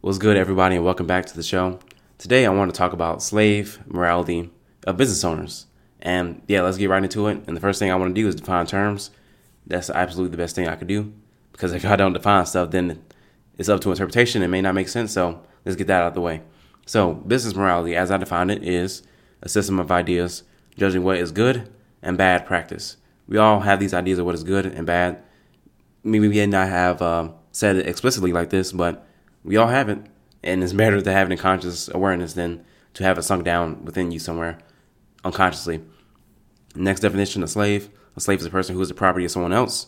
What's good, everybody, and welcome back to the show. Today, I want to talk about slave morality of business owners. And yeah, let's get right into it. And the first thing I want to do is define terms. That's absolutely the best thing I could do because if I don't define stuff, then it's up to interpretation. It may not make sense. So let's get that out of the way. So, business morality, as I define it, is a system of ideas judging what is good and bad practice. We all have these ideas of what is good and bad. Maybe we may not have uh, said it explicitly like this, but we all have it, and it's better to have in conscious awareness than to have it sunk down within you somewhere unconsciously. Next definition a slave a slave is a person who is the property of someone else.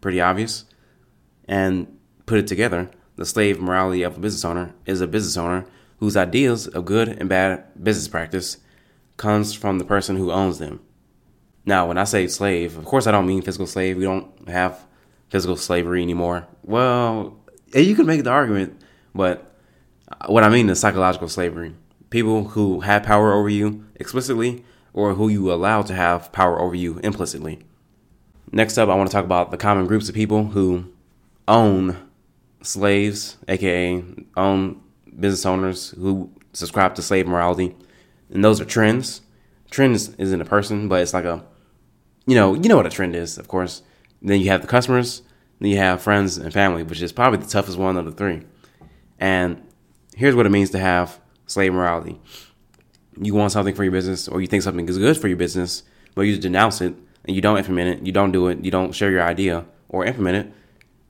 Pretty obvious. And put it together the slave morality of a business owner is a business owner whose ideas of good and bad business practice comes from the person who owns them. Now, when I say slave, of course I don't mean physical slave. We don't have physical slavery anymore. Well, you can make the argument but what I mean is psychological slavery. People who have power over you explicitly or who you allow to have power over you implicitly. Next up, I want to talk about the common groups of people who own slaves, aka own business owners who subscribe to slave morality. And those are trends. Trends isn't a person, but it's like a, you know, you know what a trend is, of course. Then you have the customers, then you have friends and family, which is probably the toughest one of the three. And here's what it means to have slave morality. You want something for your business, or you think something is good for your business, but you denounce it and you don't implement it, you don't do it, you don't share your idea or implement it,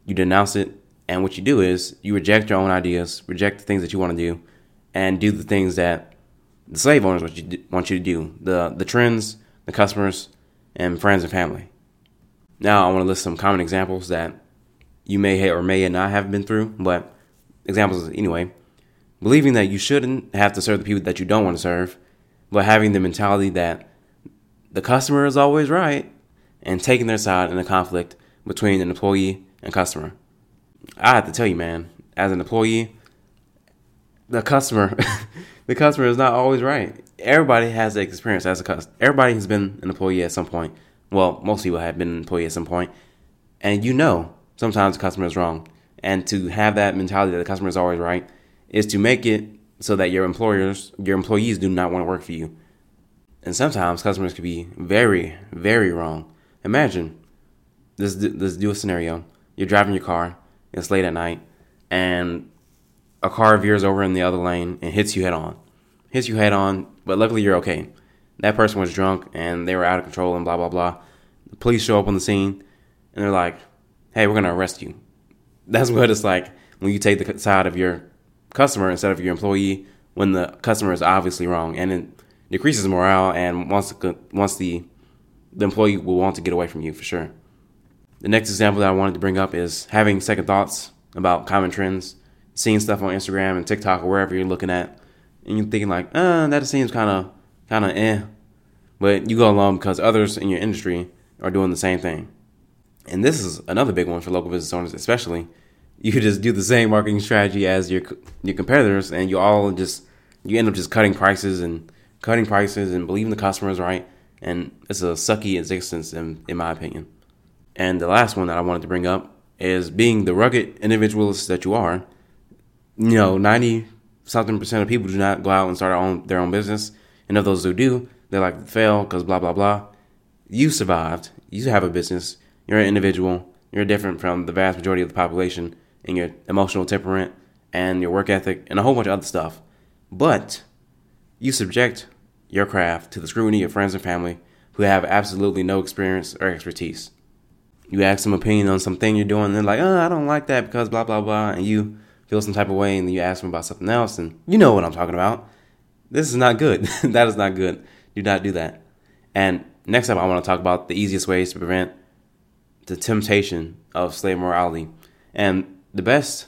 you denounce it, and what you do is you reject your own ideas, reject the things that you want to do, and do the things that the slave owners want you, want you to do the, the trends, the customers, and friends and family. Now, I want to list some common examples that you may or may not have been through, but examples anyway, believing that you shouldn't have to serve the people that you don't want to serve, but having the mentality that the customer is always right and taking their side in a conflict between an employee and customer. I have to tell you, man, as an employee, the customer, the customer is not always right. Everybody has the experience as a customer. Everybody has been an employee at some point. Well, most people have been an employee at some point, and you know sometimes the customer is wrong and to have that mentality that the customer is always right is to make it so that your employers, your employees do not want to work for you. And sometimes customers could be very, very wrong. Imagine this this do a scenario. You're driving your car, it's late at night, and a car veers over in the other lane and hits you head on. Hits you head on, but luckily you're okay. That person was drunk and they were out of control and blah blah blah. The police show up on the scene and they're like, "Hey, we're gonna arrest you." That's what it's like when you take the side of your customer instead of your employee when the customer is obviously wrong and it decreases morale and once the, once the the employee will want to get away from you for sure. The next example that I wanted to bring up is having second thoughts about common trends, seeing stuff on Instagram and TikTok or wherever you're looking at, and you're thinking like, uh, that seems kind of kind of eh, but you go along because others in your industry are doing the same thing and this is another big one for local business owners, especially. You just do the same marketing strategy as your your competitors, and you all just you end up just cutting prices and cutting prices and believing the customers right, and it's a sucky existence in in my opinion. And the last one that I wanted to bring up is being the rugged individualist that you are. You know, ninety something percent of people do not go out and start their own, their own business, and of those who do, they like to fail because blah blah blah. You survived. You have a business you're an individual. You're different from the vast majority of the population in your emotional temperament and your work ethic and a whole bunch of other stuff. But you subject your craft to the scrutiny of friends and family who have absolutely no experience or expertise. You ask them opinion on something you're doing, and they're like, oh, I don't like that because blah, blah, blah. And you feel some type of way, and then you ask them about something else, and you know what I'm talking about. This is not good. that is not good. Do not do that. And next up, I want to talk about the easiest ways to prevent the temptation of slave morality. And the best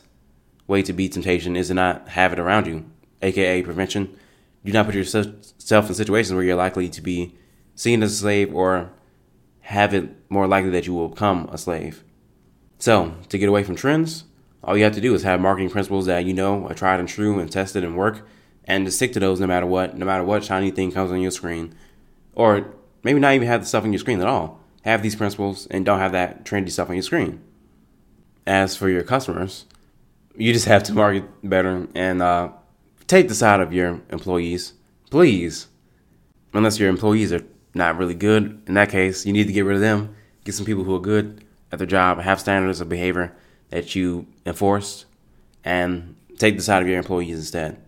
way to beat temptation is to not have it around you, aka prevention. Do not put yourself in situations where you're likely to be seen as a slave or have it more likely that you will become a slave. So, to get away from trends, all you have to do is have marketing principles that you know are tried and true and tested and work, and to stick to those no matter what, no matter what shiny thing comes on your screen. Or maybe not even have the stuff on your screen at all have these principles and don't have that trendy stuff on your screen. As for your customers, you just have to market better and uh, take the side of your employees, please. Unless your employees are not really good, in that case, you need to get rid of them. Get some people who are good at their job, have standards of behavior that you enforce, and take the side of your employees instead.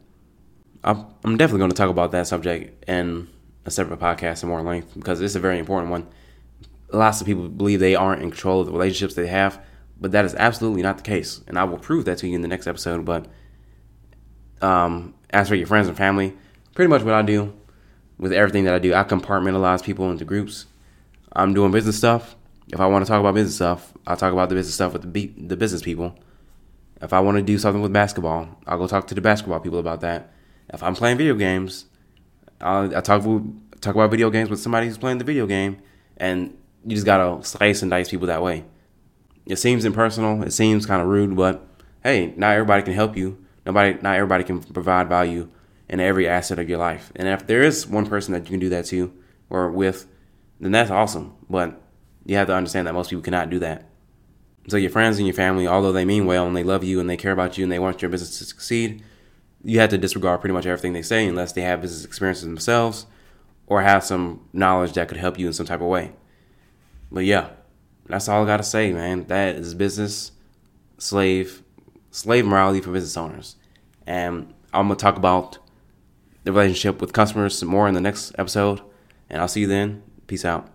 I'm definitely going to talk about that subject in a separate podcast in more length because it's a very important one. Lots of people believe they aren't in control of the relationships they have, but that is absolutely not the case. And I will prove that to you in the next episode. But um, as for your friends and family, pretty much what I do with everything that I do, I compartmentalize people into groups. I'm doing business stuff. If I want to talk about business stuff, I'll talk about the business stuff with the, the business people. If I want to do something with basketball, I'll go talk to the basketball people about that. If I'm playing video games, I'll, I talk talk about video games with somebody who's playing the video game, and you just gotta slice and dice people that way. It seems impersonal. It seems kind of rude, but hey, not everybody can help you. Nobody, not everybody can provide value in every asset of your life. And if there is one person that you can do that to or with, then that's awesome. But you have to understand that most people cannot do that. So your friends and your family, although they mean well and they love you and they care about you and they want your business to succeed, you have to disregard pretty much everything they say unless they have business experiences themselves or have some knowledge that could help you in some type of way. But yeah, that's all I gotta say, man. That is business slave slave morality for business owners. And I'm gonna talk about the relationship with customers some more in the next episode. And I'll see you then. Peace out.